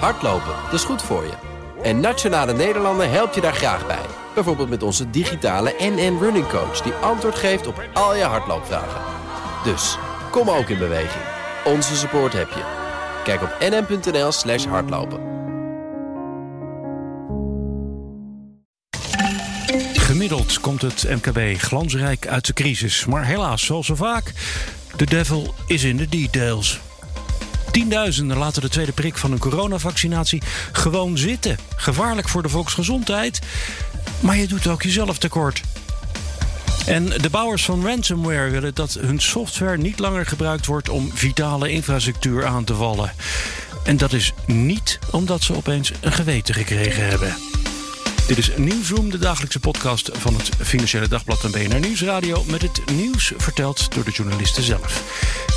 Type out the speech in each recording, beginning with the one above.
Hardlopen, dat is goed voor je. En Nationale Nederlanden helpt je daar graag bij. Bijvoorbeeld met onze digitale NN Running Coach... die antwoord geeft op al je hardloopvragen. Dus, kom ook in beweging. Onze support heb je. Kijk op nn.nl slash hardlopen. Gemiddeld komt het MKB glansrijk uit de crisis. Maar helaas, zoals zo vaak, de devil is in de details. Tienduizenden laten de tweede prik van een coronavaccinatie gewoon zitten. Gevaarlijk voor de volksgezondheid, maar je doet ook jezelf tekort. En de bouwers van ransomware willen dat hun software niet langer gebruikt wordt om vitale infrastructuur aan te vallen. En dat is niet omdat ze opeens een geweten gekregen hebben. Dit is Nieuwsroom, de dagelijkse podcast van het Financiële Dagblad en BNR Nieuwsradio... met het nieuws verteld door de journalisten zelf.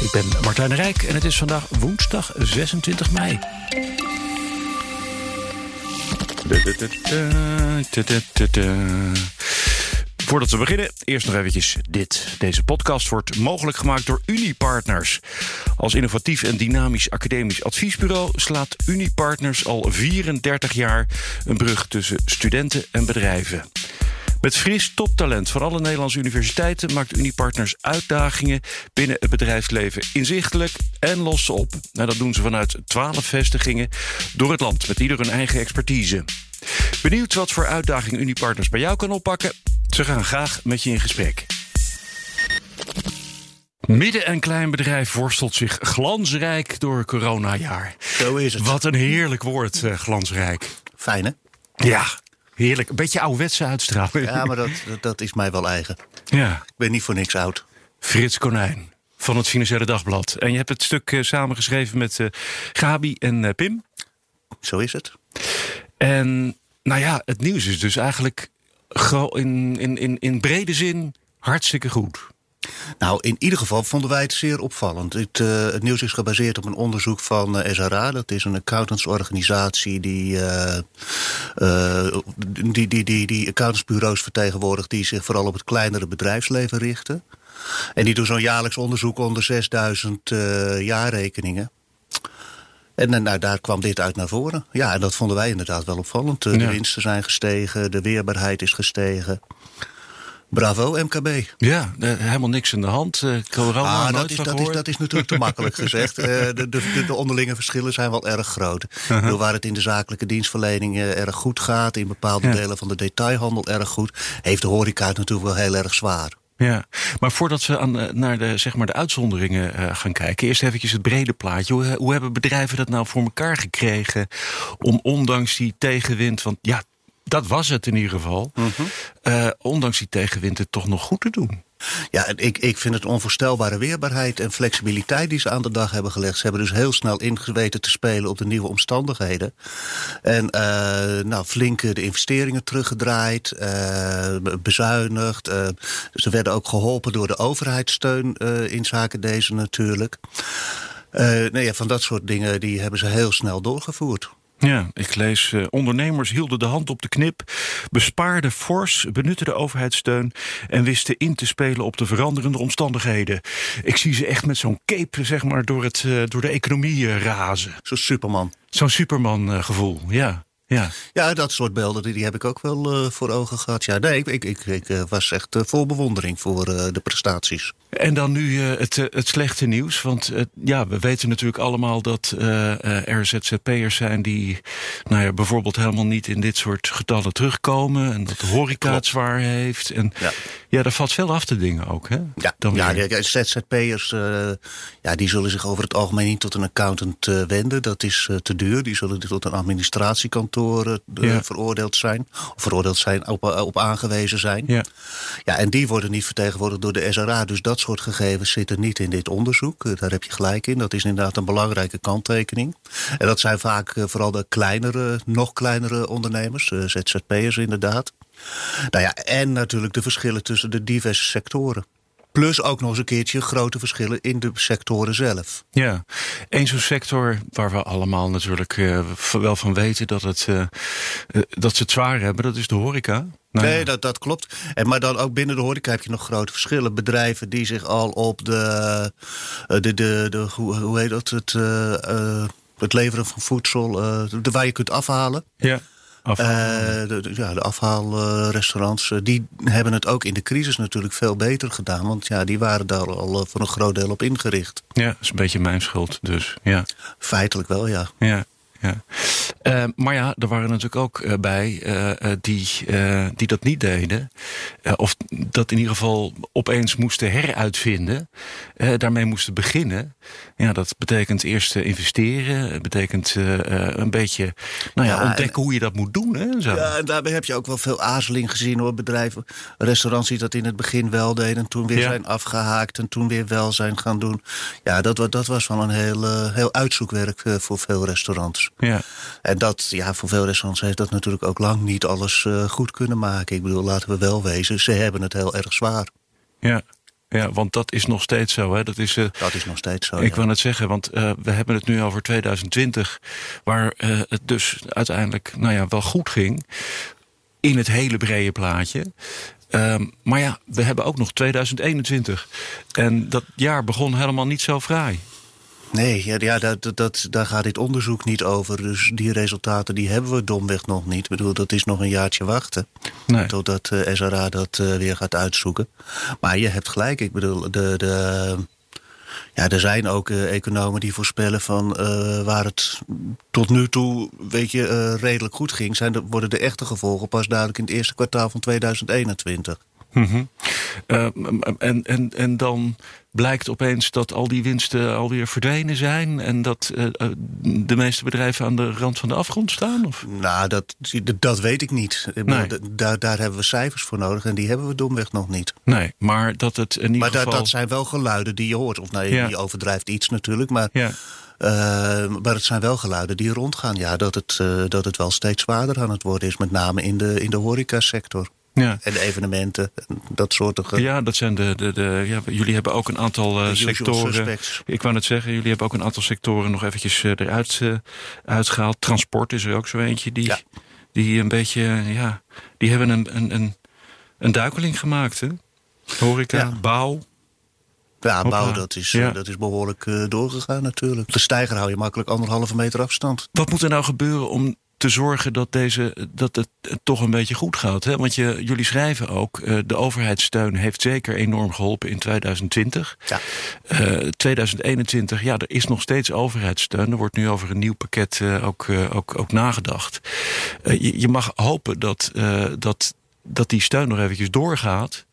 Ik ben Martijn Rijk en het is vandaag woensdag 26 mei. Voordat we beginnen, eerst nog eventjes dit. Deze podcast wordt mogelijk gemaakt door Unipartners. Als innovatief en dynamisch academisch adviesbureau slaat Unipartners al 34 jaar een brug tussen studenten en bedrijven. Met fris toptalent van alle Nederlandse universiteiten maakt Unipartners uitdagingen binnen het bedrijfsleven inzichtelijk en los ze op. Nou, dat doen ze vanuit 12 vestigingen door het land, met ieder hun eigen expertise. Benieuwd wat voor uitdaging Unipartners bij jou kan oppakken? Ze gaan graag met je in gesprek. Midden- en kleinbedrijf worstelt zich glansrijk door coronajaar. Zo is het. Wat een heerlijk woord, eh, glansrijk. Fijn, hè? Ja, heerlijk. Een beetje ouderwetse uitstraling. Ja, maar dat, dat, is mij wel eigen. Ja. Ik ben niet voor niks oud. Frits Konijn van het Financiële Dagblad. En je hebt het stuk eh, samengeschreven met eh, Gabi en Pim. Zo is het. En nou ja, het nieuws is dus eigenlijk in, in, in, in brede zin hartstikke goed. Nou, in ieder geval vonden wij het zeer opvallend. Het, eh, nieuws is gebaseerd op een onderzoek van eh, SRA. Dat is een accountantsorganisatie die, eh, die, die, die, die accountantsbureaus vertegenwoordigt... die zich vooral op het kleinere bedrijfsleven richten. En die doen zo'n jaarlijks onderzoek onder 6000 eh, jaarrekeningen. En nou, daar kwam dit uit naar voren. Ja, en dat vonden wij inderdaad wel opvallend. Eh, De Ja. winsten zijn gestegen, de weerbaarheid is gestegen. Bravo, MKB. Ja, eh, helemaal niks aan de hand. Eh corona, Ah, dat, is, dat, is, gehoord. dat is natuurlijk te makkelijk gezegd. De, de, de, de onderlinge verschillen zijn wel erg groot. Uh-huh. Bedoel, Waar het in de zakelijke dienstverlening erg goed gaat... in bepaalde Ja. delen van de detailhandel erg goed... heeft de horeca het natuurlijk wel heel erg zwaar. Ja, maar voordat we aan, naar de, zeg maar de uitzonderingen eh, gaan kijken, eerst eventjes het brede plaatje. Hoe, hoe hebben bedrijven dat nou voor elkaar gekregen om ondanks die tegenwind, want ja, dat was het in ieder geval, eh, ondanks die tegenwind het toch nog goed te doen? Ja, ik, ik vind het onvoorstelbare weerbaarheid en flexibiliteit die ze aan de dag hebben gelegd. Ze hebben dus heel snel ingeweten te spelen op de nieuwe omstandigheden. En eh, nou, flink eh, de investeringen teruggedraaid, eh, be- bezuinigd. eh, ze werden ook geholpen door de overheidssteun in zaken deze natuurlijk. Nee, ja, van dat soort dingen die hebben ze heel snel doorgevoerd. Ja, ik lees eh, ondernemers hielden de hand op de knip, bespaarden fors, benutten de overheidssteun en wisten in te spelen op de veranderende omstandigheden. Ik zie ze echt met zo'n cape zeg maar door, het, eh, door de economie eh, razen. Zo'n superman. Zo'n Superman eh, gevoel, ja. Ja. Ja, dat soort beelden die, die heb ik ook wel eh, voor ogen gehad. Ja, nee, ik, ik, ik, ik, eh, was echt eh, vol bewondering voor de prestaties. En dan nu het, het slechte nieuws. Want ja, we weten natuurlijk allemaal dat er ZZP'ers zijn die nou ja, bijvoorbeeld helemaal niet in dit soort getallen terugkomen. En dat de horeca het zwaar heeft. En ja. Ja. daar valt veel af te dingen ook. Hè? Ja, Dan ja de, ZZP'ers ja, die zullen zich over het algemeen niet tot een accountant wenden. Dat is te duur. Die zullen tot een administratiekantoor eh, Ja. veroordeeld zijn. Of veroordeeld zijn, op, eh, op aangewezen zijn. Ja. Ja, en die worden niet vertegenwoordigd door de SRA. Dus dat soort gegevens zitten niet in dit onderzoek. Eh, Daar heb je gelijk in. Dat is inderdaad een belangrijke kanttekening. En dat zijn vaak vooral de kleinere, nog kleinere ondernemers. ZZP'ers inderdaad. Nou ja, en natuurlijk de verschillen tussen de diverse sectoren. Plus ook nog eens een keertje grote verschillen in de sectoren zelf. Ja, één zo'n sector waar we allemaal natuurlijk eh, wel van weten dat, het, eh, eh, dat ze het zwaar hebben, dat is de horeca. Nou nee, ja. dat, dat klopt. En, maar dan ook binnen de horeca heb je nog grote verschillen. Bedrijven die zich al op de. de, de, de hoe, hoe heet dat? Het. het leveren van voedsel, de, waar je kunt afhalen. Ja. Afhaal. de, de, ja, de afhaalrestaurants, die hebben het ook in de crisis natuurlijk veel beter gedaan. Want ja, die waren daar al voor een groot deel op ingericht. Ja, dat is een beetje mijn schuld, dus ja. Feitelijk wel, ja. Ja ja. Uh, maar ja, er waren natuurlijk ook uh, bij uh, die, die dat niet deden. of dat in ieder geval opeens moesten heruitvinden. daarmee moesten beginnen. Ja, dat betekent eerst investeren. Het betekent een beetje nou ja, ja ontdekken hoe je dat moet doen. Hè, zo. Ja, en daarbij heb je ook wel veel aarzeling gezien hoor. Bedrijven, restaurants die dat in het begin wel deden. En toen weer ja. zijn afgehaakt. En toen weer wel zijn gaan doen. Ja, dat, dat was wel een heel, heel uitzoekwerk voor veel restaurants. Ja. En dat, ja, voor veel restaurants heeft dat natuurlijk ook lang niet alles uh, goed kunnen maken. Ik bedoel, laten we wel wezen, ze hebben het heel erg zwaar. Ja, ja, want dat is nog steeds zo. Hè? Dat, is, uh, dat is nog steeds zo. Ik ja. wou het zeggen, want uh, we hebben het nu over 2020, waar het dus uiteindelijk nou ja, wel goed ging. In het hele brede plaatje. Um, maar ja, we hebben ook nog 2021. En dat jaar begon helemaal niet zo fraai. Nee, ja, ja dat, dat, daar gaat dit onderzoek niet over. Dus die resultaten die hebben we domweg nog niet. Ik bedoel, dat is nog een jaartje wachten. Nee. Totdat uh, SRA dat uh, weer gaat uitzoeken. Maar je hebt gelijk. Ik bedoel, de, de, ja, er zijn ook uh, economen die voorspellen van waar het tot nu toe weet je, redelijk goed ging, zijn de, worden de echte gevolgen pas duidelijk in het eerste kwartaal van 2021. Mm -hmm. en, en, en dan blijkt opeens dat al die winsten alweer verdwenen zijn... en dat uh, de meeste bedrijven aan de rand van de afgrond staan? Of? Nou, dat, dat weet ik niet. Nee. Daar, daar hebben we cijfers voor nodig en die hebben we domweg nog niet. Nee, maar dat het in ieder maar geval... Maar dat zijn wel geluiden die je hoort. Of nee, ja. je overdrijft iets natuurlijk, maar... Ja. Uh, maar het zijn wel geluiden die rondgaan. Ja, dat het, uh, dat het wel steeds zwaarder aan het worden is. Met name in de, in de horecasector. Ja. En evenementen, dat soort Ja, dat zijn de. de, de ja, jullie hebben ook een aantal uh, sectoren. Suspects. Ik wou net zeggen, jullie hebben ook een aantal sectoren nog eventjes uh, eruit uh, uitgehaald. Transport is er ook zo eentje die, ja. die een beetje. Ja, die hebben een, een, een, een duikeling gemaakt, hè? Horeca, Ja. bouw. Ja, Hoppa. bouw, dat is, Ja. eh, dat is behoorlijk eh, doorgegaan natuurlijk. De stijger hou je makkelijk anderhalve meter afstand. Wat moet er nou gebeuren om te zorgen dat, deze, dat het toch een beetje goed gaat? Hè? Want je, jullie schrijven ook, eh, de overheidssteun heeft zeker enorm geholpen in 2020. Ja. Eh, 2021, ja, er is nog steeds overheidssteun. Er wordt nu over een nieuw pakket eh, ook, eh, ook, ook nagedacht. Eh, je, je mag hopen dat, eh, dat, dat die steun nog eventjes doorgaat.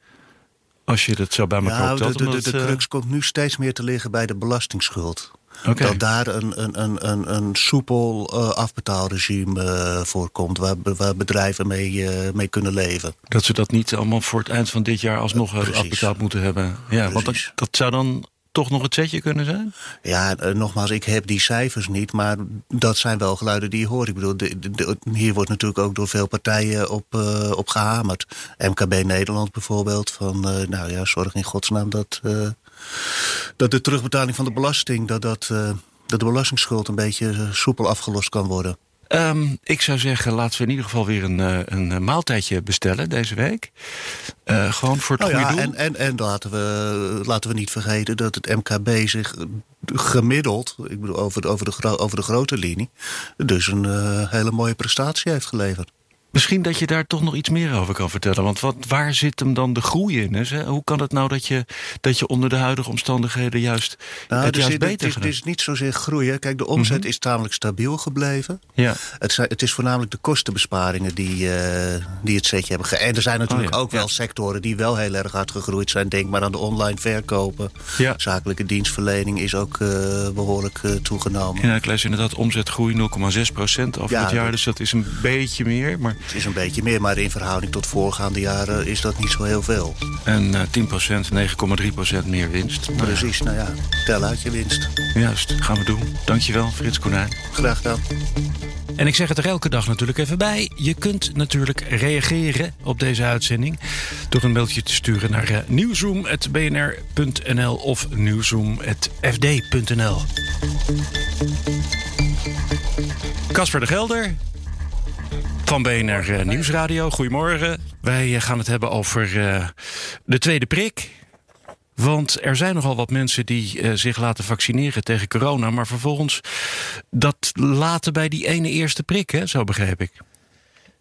Als je dat zo bij elkaar Ja, de, optelt. de, de, de eh, crux komt nu steeds meer te liggen bij de belastingsschuld. Dat daar een, een, een, een, een soepel eh, afbetaalregime eh, voorkomt... Waar, waar bedrijven mee, eh, mee kunnen leven. Dat ze dat niet allemaal voor het eind van dit jaar alsnog afbetaald moeten hebben. Ja, want dat, dat zou dan toch nog het setje kunnen zijn? Ja, eh, nogmaals, ik heb die cijfers niet, maar dat zijn wel geluiden die je hoort. Ik bedoel, de- hier wordt natuurlijk ook door veel partijen op, eh, op gehamerd. MKB Nederland bijvoorbeeld, van eh, nou ja, zorg in godsnaam dat, dat de terugbetaling van de belasting, dat, dat, dat de belastingsschuld een beetje soepel afgelost kan worden. Ehm, ik zou zeggen, laten we in ieder geval weer een, eh, een eh, maaltijdje bestellen deze week. Eh, gewoon voor het Nou goede ja, doel. en, en, en laten, we, laten we niet vergeten dat het MKB zich gemiddeld, ik bedoel over de, over de, over de grote linie, dus een hele mooie prestatie heeft geleverd. Misschien dat je daar toch nog iets meer over kan vertellen. Want wat, waar zit hem dan de groei in? Hè? Hoe kan het nou dat je, dat je onder de huidige omstandigheden juist, Nou, het juist zit- beter het, is, het gedaan? is niet zozeer groeien. Kijk, de omzet Mhm. is tamelijk stabiel gebleven. Ja. Het, het is voornamelijk de kostenbesparingen die, eh, die het setje hebben En er zijn natuurlijk Oh ja, ook wel ja. sectoren die wel heel erg hard gegroeid zijn. Denk maar aan de online verkopen. Ja. Zakelijke dienstverlening is ook eh, behoorlijk eh, toegenomen. Ja, ik lees inderdaad omzetgroei 0,6 procent Ja, het jaar. Dus dat is een beetje meer. Maar, Het is een beetje meer, maar in verhouding tot voorgaande jaren is dat niet zo heel veel. en eh 10 procent, 9,3 procent meer winst. Nou Precies, nou ja, tel uit je winst. Juist, gaan we doen. Dankjewel, Frits Konijn. Graag gedaan. En ik zeg het er elke dag natuurlijk even bij. Je kunt natuurlijk reageren op deze uitzending... door een mailtje te sturen naar eh, nieuwzoom.bnr.nl of nieuwzoom.fd.nl. Casper de Gelder van BNR eh, Nieuwsradio. Goedemorgen. Wij eh, gaan het hebben over eh, de tweede prik. Want er zijn nogal wat mensen die zich laten vaccineren tegen corona, maar vervolgens dat laten bij die ene eerste prik, hè? zo begreep ik.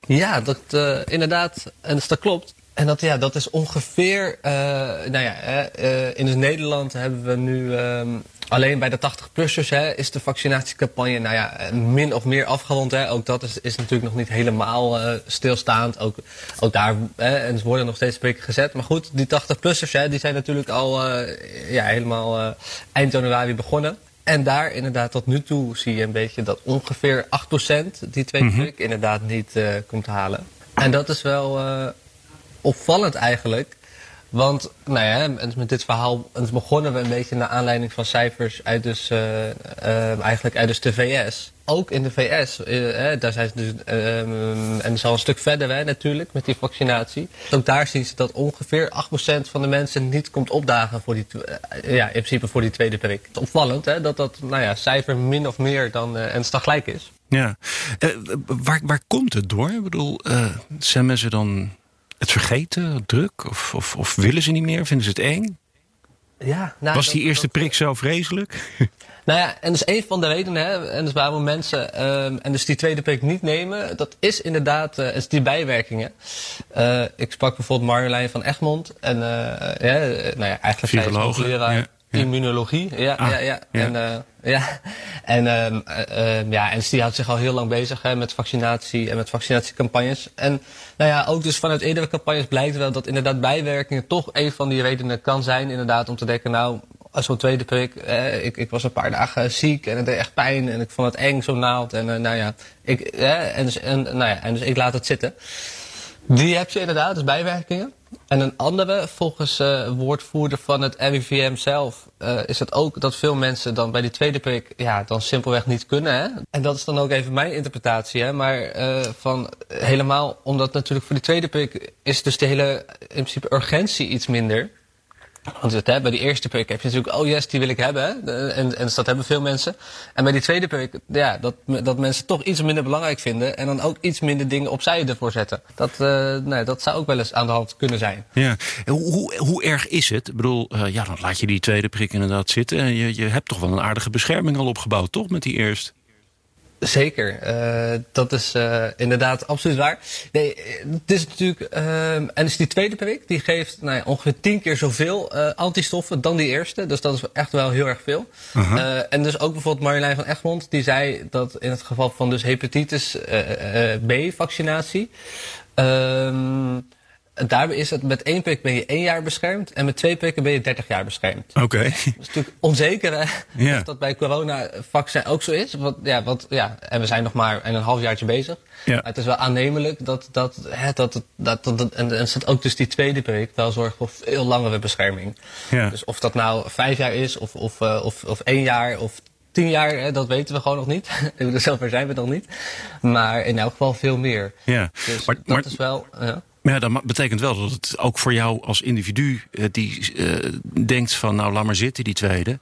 Ja, dat uh, inderdaad, en dat klopt. En dat, ja, dat is ongeveer, uh, nou ja, uh, in Nederland hebben we nu um, alleen bij de 80-plussers is de vaccinatiecampagne nou ja, min of meer afgerond. Hè. Ook dat is, is natuurlijk nog niet helemaal uh, stilstaand. Ook, ook daar, hè, en ze worden nog steeds prikken gezet. Maar goed, die 80-plussers die zijn natuurlijk al ja, helemaal eind januari begonnen. En daar inderdaad tot nu toe zie je een beetje dat ongeveer 8% die prik mm -hmm. inderdaad niet komt halen. En dat is wel opvallend eigenlijk. Want nou ja, met dit verhaal begonnen we een beetje naar aanleiding van cijfers uit dus, uh, uh, eigenlijk uit dus de VS. Ook in de VS, uh, daar zijn ze dus, en dat is al een stuk verder hè, natuurlijk met die vaccinatie. Ook daar zien ze dat ongeveer 8% van de mensen niet komt opdagen voor die, ja, in principe voor die tweede prik. Het opvallend hè, dat dat nou ja, cijfer min of meer dan en gelijk is. Ja, waar, waar komt het door? Ik bedoel, zijn mensen dan het vergeten, druk? Of, of, of willen ze niet meer? Vinden ze het eng? Ja, nou, Was die dat, eerste dat, prik zo vreselijk? Nou ja, en dus een van de redenen, hè, en dus waarom mensen um, en dus die tweede prik niet nemen, dat is inderdaad uh, is die bijwerkingen. Uh, ik sprak bijvoorbeeld Marjolein van Egmond en uh, ja, nou ja, eigenlijk zij is leraar ja. Immunologie. Ja, Ah, ja, ja. ja. En, uh, ja. En, uh, ja, en die houdt zich al heel lang bezig hè, met vaccinatie en met vaccinatiecampagnes. En nou ja, ook dus vanuit eerdere campagnes blijkt wel dat inderdaad bijwerkingen toch een van die redenen kan zijn. Inderdaad, om te denken, nou, als zo'n tweede prik, eh, ik, ik was een paar dagen ziek en het deed echt pijn en ik vond het eng, zo'n naald. En uh, nou ja, ik, eh, en, dus, en, nou ja, en dus ik laat het zitten. Die heb je inderdaad, dus bijwerkingen. En een andere, volgens uh, woordvoerder van het RIVM zelf, uh, is het ook dat veel mensen dan bij die tweede prik ja, dan simpelweg niet kunnen. Hè? En dat is dan ook even mijn interpretatie. Hè? Maar uh, van helemaal, omdat natuurlijk voor die tweede prik is dus de hele in principe urgentie iets minder. Want het, hè, bij die eerste prik heb je natuurlijk, oh yes, die wil ik hebben. Hè? En, en dat hebben veel mensen. En bij die tweede prik, ja, dat, dat mensen toch iets minder belangrijk vinden. En dan ook iets minder dingen opzij ervoor zetten. Dat, uh, nee, dat zou ook wel eens aan de hand kunnen zijn. Ja, hoe, hoe, hoe erg is het? Ik bedoel, uh, ja, dan laat je die tweede prik inderdaad zitten. En je, je hebt toch wel een aardige bescherming al opgebouwd, toch, met die eerste? Zeker, uh, dat is uh, inderdaad absoluut waar. Nee, het is natuurlijk, uh, en dus die tweede prik, die geeft nou ja, ongeveer tien keer zoveel antistoffen dan die eerste. Dus dat is echt wel heel erg veel. Uh -huh. en dus ook bijvoorbeeld Marjolein van Egmond, die zei dat in het geval van dus hepatitis B vaccinatie, Daarbij is het met één prik ben je één jaar beschermd en met twee prikken ben je 30 jaar beschermd. Oké. Okay. Dat is natuurlijk onzeker hè, ja. of dat bij corona-vaccin ook zo is. Want, ja, want, ja, en we zijn nog maar een half jaartje bezig. Ja. Maar het is wel aannemelijk dat, dat, hè, dat, dat, dat, dat en, en zit ook dus die tweede prik wel zorgt voor veel langere bescherming. Ja. Dus of dat nou vijf jaar is of, of, uh, of, of één jaar of tien jaar, hè, dat weten we gewoon nog niet. Zover zijn we nog niet. Maar in elk geval veel meer. Ja. Dus maar, dat maar, is wel... Ja. Maar ja, dat betekent wel dat het ook voor jou als individu uh, die uh, denkt van nou laat maar zitten die tweede.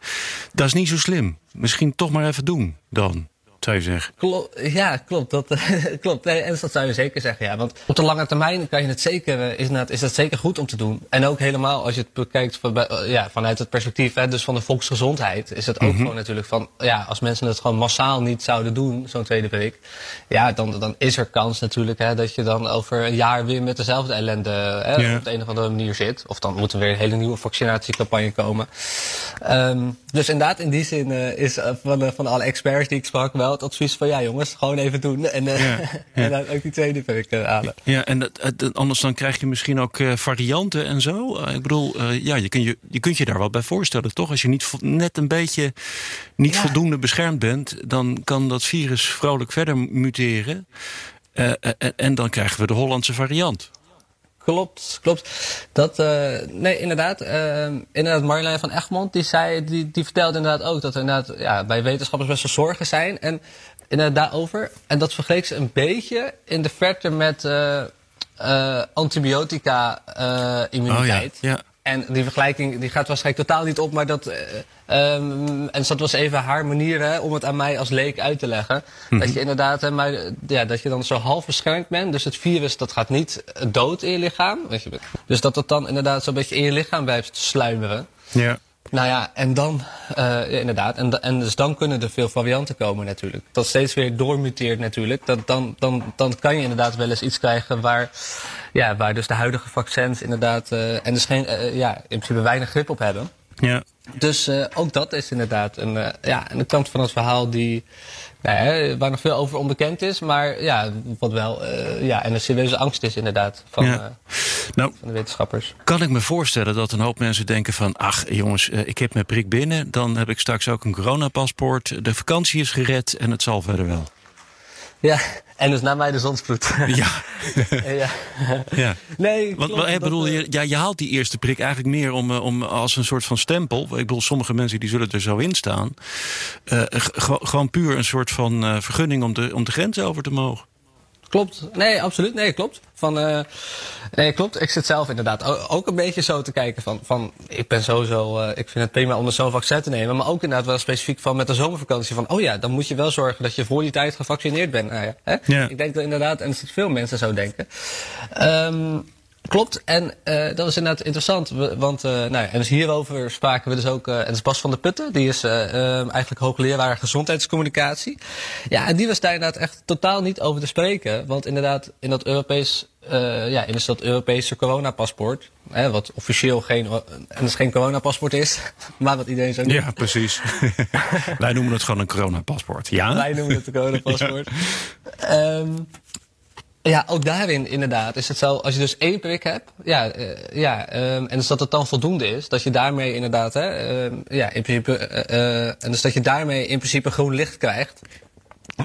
Dat is niet zo slim. Misschien toch maar even doen dan. Zou je zeggen. Klo ja, klopt. Dat, klopt. Nee, en dat zou je zeker zeggen. Ja. Want op de lange termijn kan je het zeker, is, het, is dat zeker goed om te doen. En ook helemaal als je het bekijkt van, ja, vanuit het perspectief hè, dus van de volksgezondheid. Is het ook mm -hmm. gewoon natuurlijk van, ja, als mensen het gewoon massaal niet zouden doen, zo'n tweede prik. Ja, dan, dan is er kans natuurlijk hè, dat je dan over een jaar weer met dezelfde ellende hè, op de een of andere manier zit. Of dan moet er weer een hele nieuwe vaccinatiecampagne komen. Um, dus inderdaad, in die zin uh, is uh, van, uh, van alle experts die ik sprak wel het advies van ja jongens, gewoon even doen. En, uh, Ja, ja. en dan ook die tweede prik uh, halen. Ja, en dat, dat- anders dan krijg je misschien ook eh, varianten en zo. Eh, ik bedoel, eh, ja, je, kun je, je kunt je daar wel bij voorstellen, toch? Als je niet net een beetje niet Ja. voldoende beschermd bent, dan kan dat virus vrolijk verder muteren. Eh, eh, en, en dan krijgen we de Hollandse variant. Klopt, klopt. Dat, uh, nee, inderdaad. Uh, inderdaad, Marjolein van Egmond, die, zei, die, die vertelde inderdaad ook dat er inderdaad, ja, bij wetenschappers best wel zorgen zijn. En inderdaad daarover. En dat vergeleek ze een beetje in de verte met uh, uh, antibiotica immuniteit. Oh ja, ja. En die vergelijking die gaat waarschijnlijk totaal niet op, maar dat. Um, en dat was even haar manier hè, om het aan mij als leek uit te leggen. Mhm. Dat je inderdaad, hè, maar, ja, dat je dan zo half beschermd bent. Dus het virus dat gaat niet dood in je lichaam. Weet je, dus dat het dan inderdaad zo'n beetje in je lichaam blijft sluimeren. Ja. Nou ja, en dan, eh, ja, inderdaad, en, en dus dan kunnen er veel varianten komen natuurlijk. Dat steeds weer doormuteert natuurlijk. Dat, dan, dan, dan kan je inderdaad wel eens iets krijgen waar, ja, waar dus de huidige vaccins inderdaad, eh, en dus geen, eh, ja, in principe weinig grip op hebben. Ja. Dus eh, ook dat is inderdaad een, eh, ja, een kant van het verhaal die, nou ja, waar nog veel over onbekend is. Maar ja, wat wel eh, ja, en een serieuze angst is inderdaad van, Ja. Nou, van de wetenschappers. kan ik me voorstellen dat een hoop mensen denken van... ach jongens, ik heb mijn prik binnen, dan heb ik straks ook een coronapaspoort. De vakantie is gered en het zal verder wel. Ja, en dus na mij de zonsvloed. Ja, ja. ja. Nee, Want klopt, wat, bedoel, eh, je, ja, je haalt die eerste prik eigenlijk meer om, eh, om als een soort van stempel. Ik bedoel, sommige mensen die zullen er zo in staan. Eh, gewoon- puur een soort van eh, vergunning om de, om de grens over te mogen. Klopt. Nee, absoluut. Nee, klopt. Van, eh, nee, klopt. Ik zit zelf inderdaad ook een beetje zo te kijken van, van ik ben sowieso, eh, ik vind het prima om er zo'n vaccin te nemen. Maar ook inderdaad wel specifiek van met de zomervakantie van, oh ja, dan moet je wel zorgen dat je voor die tijd gevaccineerd bent. Nou ja, hè? Ja. Ik denk dat inderdaad, en zitten veel mensen zo denken. Ehm, klopt. En eh, dat is inderdaad interessant. Want, eh, nou ja, en dus hierover spraken we dus ook, eh, en dat is Bas van der Putten, die is eh, ehm, eigenlijk hoogleraar gezondheidscommunicatie. Ja, en die was daar inderdaad echt totaal niet over te spreken. Want inderdaad, in dat Europees, ja, in dus dat Europese coronapaspoort, hè, wat officieel geen, en dus geen coronapaspoort is, maar wat iedereen zo noemt. Ja, precies. Wij noemen het gewoon een coronapaspoort. Ja? Wij noemen het de coronapaspoort. Ehm, ja, ook daarin inderdaad is het zo, als je dus één prik hebt, ja, eh, ja ehm, en dus dat het dan voldoende is, dat je daarmee inderdaad, hè, ehm, ja, in principe, eh, eh, en dus dat je daarmee in principe groen licht krijgt.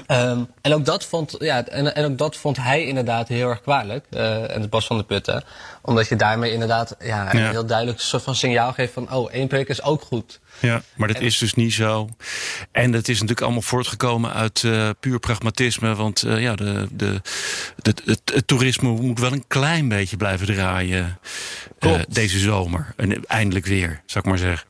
Ehm, en, ook dat vond, ja, en, en ook dat vond hij inderdaad heel erg kwalijk, eh, en de Bas van de Putten. Omdat je daarmee inderdaad ja, een Ja. heel duidelijk soort van signaal geeft van, oh, één prik is ook goed. Ja, maar dat is dus niet zo. En dat is natuurlijk allemaal voortgekomen uit eh, puur pragmatisme. Want eh, ja, de, de, de, het, het toerisme moet wel een klein beetje blijven draaien deze zomer. En eindelijk weer, zou ik maar zeggen.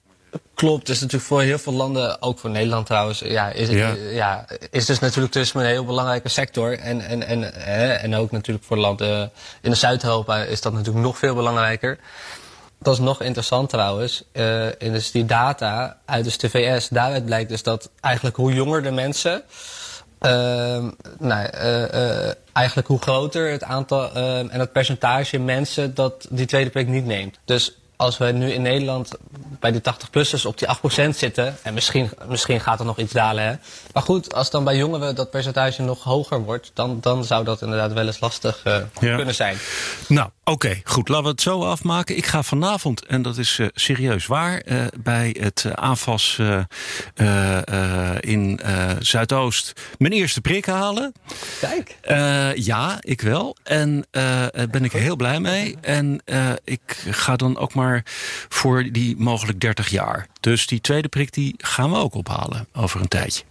Klopt, is natuurlijk voor heel veel landen, ook voor Nederland trouwens, ja, is, Ja. ja. is dus natuurlijk toerisme een heel belangrijke sector. En, en, en, hè, en ook natuurlijk voor landen in de Zuid-Europa is dat natuurlijk nog veel belangrijker. Dat is nog interessant trouwens. eh in dus die data uit dus de VS, daaruit blijkt dus dat eigenlijk hoe jonger de mensen, ehm, nou, eh, eh, eigenlijk hoe groter het aantal ehm, en het percentage mensen dat die tweede prik niet neemt. Dus als we nu in Nederland bij die 80-plussers op die 8% zitten, en misschien, misschien gaat er nog iets dalen, hè. Maar goed, als dan bij jongeren dat percentage nog hoger wordt, dan, dan zou dat inderdaad wel eens lastig eh, Ja. kunnen zijn. Nou, oké, goed. Laten we het zo afmaken. Ik ga vanavond, en dat is eh, serieus waar, eh, bij het AFAS in Zuidoost mijn eerste prik halen. Kijk. Ja, ik wel. En daar ben ik heel blij mee. En ik ga dan ook maar voor die mogelijk 30 jaar. Dus die tweede prik die gaan we ook ophalen over een tijdje.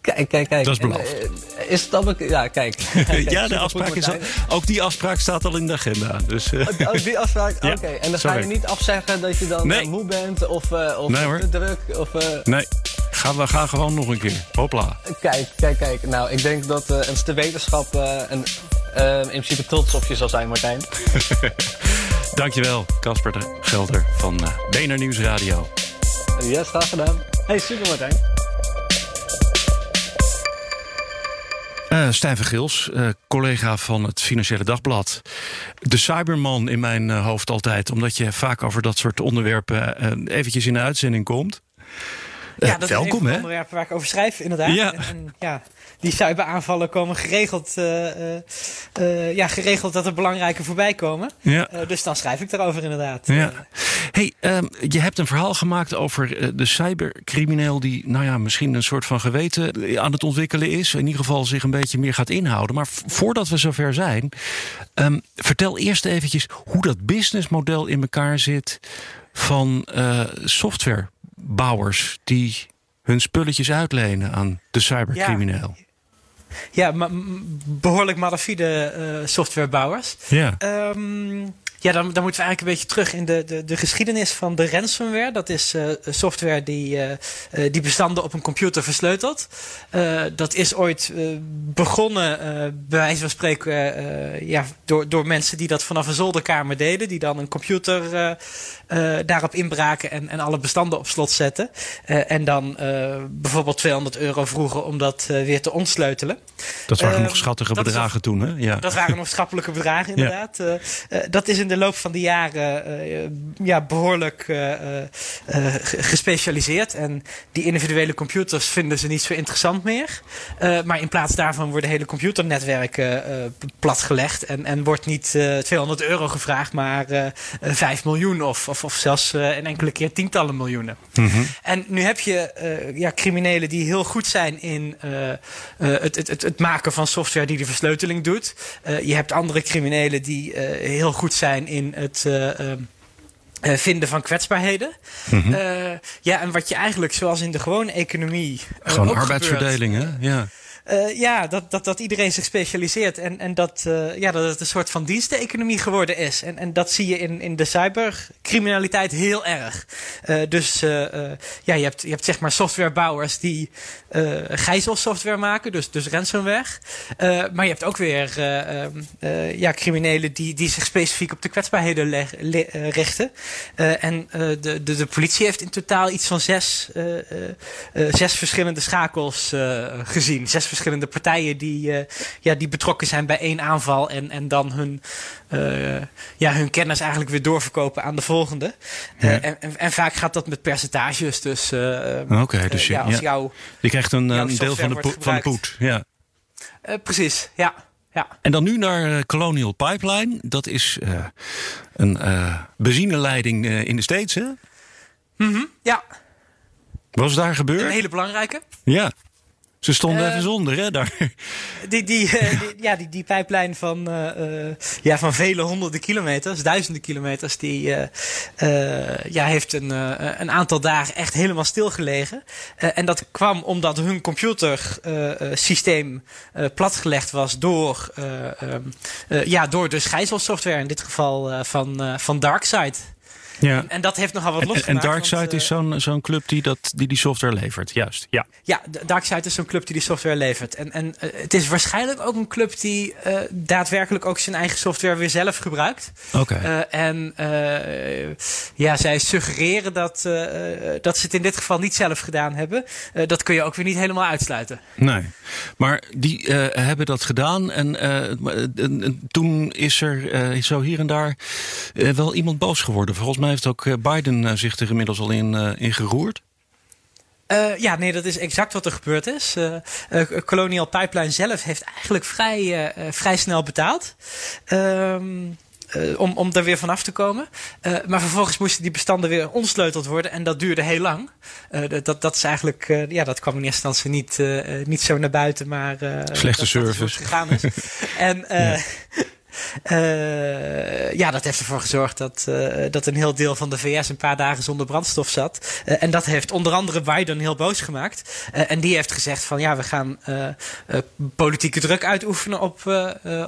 Kijk, kijk, kijk. Dat is beloofd. eh, is het dan... Ja, kijk. ja, de afspraak is al, ook die afspraak staat al in de agenda. Dus, eh, Oh, die afspraak? Ja, Oké, en dan ga je niet afzeggen dat je dan Nee. eh, moe bent of, eh, of Nee, hoor. te druk. Of, eh, nee, gaan we gaan gewoon nog een keer. Hopla. Kijk, kijk, kijk. Nou, ik denk dat eh, de wetenschap eh, een, eh, in principe trots op je zal zijn, Martijn. Dankjewel, Casper de Gelder van eh BNR Nieuwsradio. Yes, graag gedaan. Hey, super Martijn. Eh Stijn van Gils, eh, collega van het Financiële Dagblad. De cyberman in mijn hoofd altijd, omdat je vaak over dat soort onderwerpen eh, eventjes in de uitzending komt. Eh, Ja, dat is een welkom hè? onderwerpen waar ik over schrijf, inderdaad. Ja. En, en, ja, die cyberaanvallen komen geregeld, eh, eh, eh, ja, geregeld dat er belangrijke voorbij komen. Ja. Eh, dus dan schrijf ik daarover inderdaad. Ja. Hey, ehm, je hebt een verhaal gemaakt over eh, de cybercrimineel die, nou ja, misschien een soort van geweten eh, aan het ontwikkelen is. In ieder geval zich een beetje meer gaat inhouden. Maar voordat we zover zijn, ehm, vertel eerst eventjes hoe dat businessmodel in elkaar zit van eh, softwarebouwers die hun spulletjes uitlenen aan de cybercrimineel. Ja, ma- m- behoorlijk malafide eh, softwarebouwers. Ja. Ehm, ja, dan, dan moeten we eigenlijk een beetje terug in de, de, de geschiedenis van de ransomware. Dat is uh, software die, uh, die bestanden op een computer versleutelt. Uh, dat is ooit begonnen, bij wijze van spreken, ja, door, door mensen die dat vanaf een zolderkamer deden. Die dan een computer daarop inbraken en, en alle bestanden op slot zetten. en dan bijvoorbeeld 200 euro vroegen om dat weer te ontsleutelen. Dat waren nog schattige bedragen toen, hè? Ja. Dat waren nog schappelijke bedragen, inderdaad. Ja. dat is in de loop van de jaren ja, behoorlijk gespecialiseerd. En die individuele computers vinden ze niet zo interessant meer. Maar in plaats daarvan worden hele computernetwerken platgelegd. En, en wordt niet uh, 200 euro gevraagd, maar 5 miljoen of, of, of zelfs een enkele keer tientallen miljoenen. Mm -hmm. En nu heb je ja, criminelen die heel goed zijn in het, het, het, het, maken van software die de versleuteling doet. je hebt andere criminelen die heel goed zijn in het. Uh, vinden van kwetsbaarheden. Mm -hmm. uh, ja, en wat je eigenlijk, zoals in de gewone economie. Uh, Gewoon arbeidsverdeling, hè? Ja. Uh, ja, dat, dat, dat iedereen zich specialiseert en, en dat, uh, ja, dat het een soort van diensteconomie geworden is. En, en dat zie je in, in de cybercriminaliteit heel erg. Uh, dus ja, je hebt, je hebt zeg maar softwarebouwers die gijzelsoftware maken, dus, dus ransomware. maar je hebt ook weer ja, criminelen die, die zich specifiek op de kwetsbaarheden le, le, richten. en de, de, de politie heeft in totaal iets van zes, zes verschillende schakels gezien. Zes verschillende partijen die, uh, ja, die betrokken zijn bij één aanval en, en dan hun, uh, ja, hun kennis eigenlijk weer doorverkopen aan de volgende. Ja. Uh, en, en, en, vaak gaat dat met percentages. Dus, Oké, okay, dus je, ja, als jou, je krijgt een, een deel van de, po van de poet. Ja. precies, ja. Ja. En dan nu naar Colonial Pipeline. Dat is een benzineleiding in de States, hè? -hmm, ja. Wat is daar gebeurd? Een hele belangrijke. Ja. Ze stonden uh, even zonder, hè? Daar. Die, die, uh, die, ja, die, die pijplijn van, uh, ja, van vele honderden kilometers, duizenden kilometers, die ja, heeft een, een aantal dagen echt helemaal stilgelegen. en dat kwam omdat hun computersysteem platgelegd was door, ja, door dus gijzelsoftware, in dit geval van, van DarkSide. Ja. En, dat heeft nogal wat losgemaakt. En, en DarkSide want, is zo'n zo'n club die, dat, die die software levert, juist. Ja, ja DarkSide is zo'n club die die software levert. En, en uh, het is waarschijnlijk ook een club die uh, daadwerkelijk ook zijn eigen software weer zelf gebruikt. Oké. Okay. en ja, zij suggereren dat, dat ze het in dit geval niet zelf gedaan hebben. dat kun je ook weer niet helemaal uitsluiten. Nee, maar die hebben dat gedaan. En toen is er zo hier en daar wel iemand boos geworden. Volgens mij heeft ook Biden zich er inmiddels al in, uh, in geroerd. Uh, ja, nee, dat is exact wat er gebeurd is. Uh, uh, Colonial Pipeline zelf heeft eigenlijk vrij, vrij snel betaald. Um, uh, om, om daar weer vanaf te komen. Maar vervolgens moesten die bestanden weer ontsleuteld worden. En dat duurde heel lang. Dat, dat is eigenlijk, ja, dat kwam in eerste instantie niet, niet zo naar buiten. Maar, Slechte dat, service. Dat gegaan is. en ja. Uh, ja, dat heeft ervoor gezorgd dat, uh, dat een heel deel van de VS een paar dagen zonder brandstof zat. Uh, en dat heeft onder andere Biden heel boos gemaakt. en die heeft gezegd van ja, we gaan politieke druk uitoefenen op,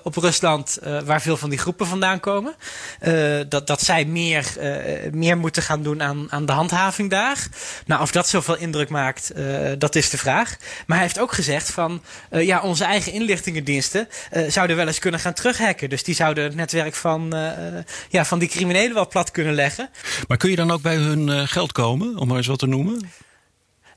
op Rusland, waar veel van die groepen vandaan komen. dat, dat zij meer, meer moeten gaan doen aan, aan de handhaving daar. Nou, of dat zoveel indruk maakt, dat is de vraag. Maar hij heeft ook gezegd van ja, onze eigen inlichtingendiensten zouden wel eens kunnen gaan terughacken. Dus die zouden het netwerk van, uh, ja, van die criminelen wel plat kunnen leggen. Maar kun je dan ook bij hun uh, geld komen, om maar eens wat te noemen?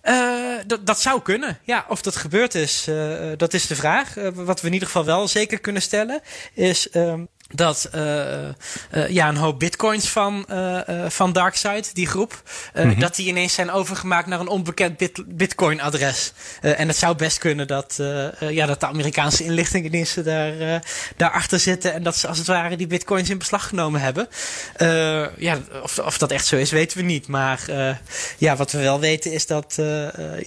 Uh, dat zou kunnen. Ja, of dat gebeurd is, dat is de vraag. wat we in ieder geval wel zeker kunnen stellen, is. Um, dat uh, uh, ja, een hoop bitcoins van, uh, van Darkside, die groep, mm -hmm. dat die ineens zijn overgemaakt naar een onbekend bit bitcoin adres. en het zou best kunnen dat, ja, dat de Amerikaanse inlichtingendiensten daar, daarachter zitten en dat ze als het ware die bitcoins in beslag genomen hebben. ja, of, of dat echt zo is, weten we niet. Maar ja, wat we wel weten is dat,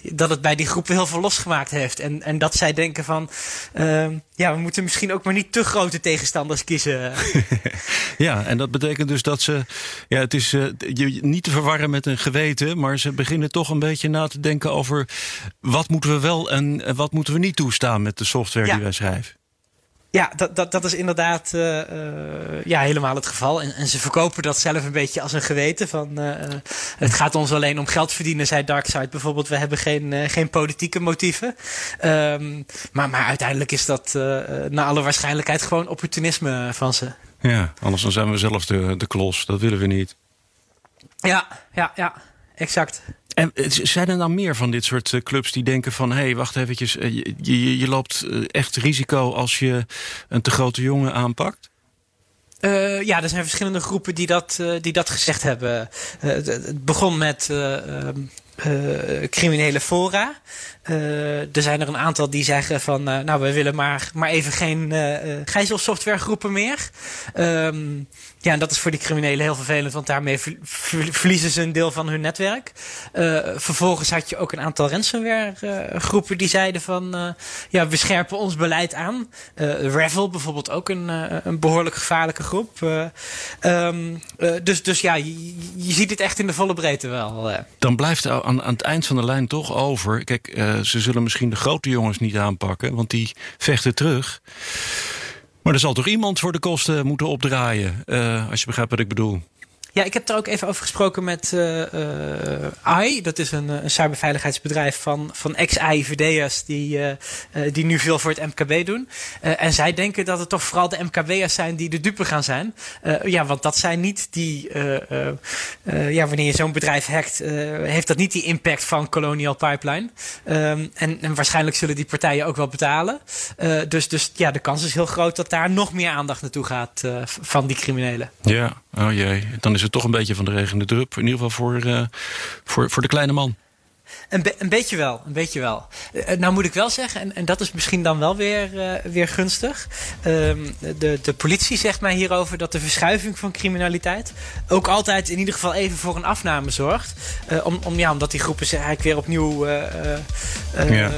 dat het bij die groepen heel veel losgemaakt heeft. En, en dat zij denken van, ja, we moeten misschien ook maar niet te grote tegenstanders kiezen. ja, en dat betekent dus dat ze. Ja, het is uh, je, niet te verwarren met een geweten, maar ze beginnen toch een beetje na te denken over wat moeten we wel en wat moeten we niet toestaan met de software ja. die wij schrijven. Ja, dat, dat, dat is inderdaad uh, uh, ja, helemaal het geval. En, en ze verkopen dat zelf een beetje als een geweten. Van, uh, het gaat ons alleen om geld verdienen, zei Darkseid bijvoorbeeld. We hebben geen, geen politieke motieven. Um, maar, maar uiteindelijk is dat naar alle waarschijnlijkheid gewoon opportunisme van ze. Ja, anders dan zijn we zelf de, de klos. Dat willen we niet. Ja, ja, ja, exact. En zijn er dan meer van dit soort eh, clubs die denken van... hé, hey, wacht eventjes, eh, je, je, loopt eh, echt risico als je een te grote jongen aanpakt? Ja, er zijn verschillende groepen die dat, die dat gezegd hebben. Het begon met criminele fora. er zijn er een aantal die zeggen van... nou, we willen maar, maar even geen gijzelsoftwaregroepen meer. Um, ja, en dat is voor die criminelen heel vervelend, want daarmee verliezen ze een deel van hun netwerk. Uh, vervolgens had je ook een aantal ransomware groepen die zeiden van, uh, ja, we scherpen ons beleid aan. Revel bijvoorbeeld ook een, een behoorlijk gevaarlijke groep. Um, dus, dus ja, je, je, ziet het echt in de volle breedte wel. Dan blijft aan, aan het eind van de lijn toch over. Kijk, ze zullen misschien de grote jongens niet aanpakken, want die vechten terug. Maar er zal toch iemand voor de kosten moeten opdraaien, uh, als je begrijpt wat ik bedoel. Ja, ik heb er ook even over gesproken met uh, AI. Dat is een, een cyberveiligheidsbedrijf van, van ex-AIVD'ers die, die nu veel voor het MKB doen. en zij denken dat het toch vooral de MKB'ers zijn die de dupe gaan zijn. ja, want dat zijn niet die... ja, wanneer je zo'n bedrijf hackt, heeft dat niet die impact van Colonial Pipeline. En, en, waarschijnlijk zullen die partijen ook wel betalen. dus, dus ja, de kans is heel groot dat daar nog meer aandacht naartoe gaat van die criminelen. Ja, oh jee. Dan is is het toch een beetje van de regende drup. In ieder geval voor, uh, voor, voor de kleine man. Een, be een, beetje wel, een beetje wel. Uh, nou moet ik wel zeggen, en, en, dat is misschien dan wel weer, uh, weer gunstig. Um, de, de politie zegt mij hierover dat de verschuiving van criminaliteit ook altijd in ieder geval even voor een afname zorgt. Om, om, ja, omdat die groepen zich eigenlijk weer opnieuw ja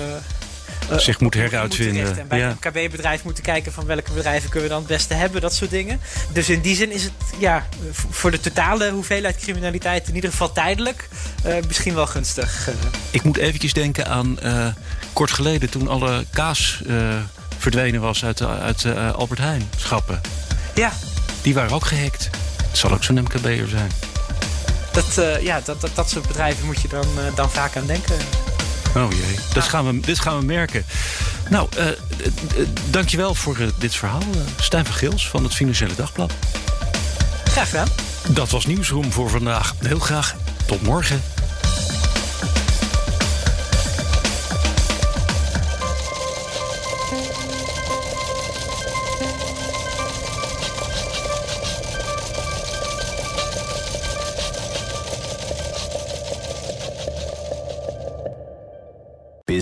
zich moet heruitvinden. En bij een KB-bedrijf moeten kijken van welke bedrijven kunnen we dan het beste hebben, dat soort dingen. Dus in die zin is het ja, voor de totale hoeveelheid criminaliteit in ieder geval tijdelijk uh, misschien wel gunstig. Ik moet eventjes denken aan uh, kort geleden toen alle kaas verdwenen was uit, uit Albert Heijn schappen. Ja. Die waren ook gehackt. Het zal ook zo'n MKB'er zijn. Dat, ja, dat, dat, dat soort bedrijven moet je dan, dan vaak aan denken. Oh jee, dat gaan we, dit gaan we merken. Nou, uh, uh, dankjewel voor uh, dit verhaal. Stijn van Gils van het Financiële Dagblad. Graag gedaan. Dat was Nieuwsroom voor vandaag. Heel graag. Tot morgen.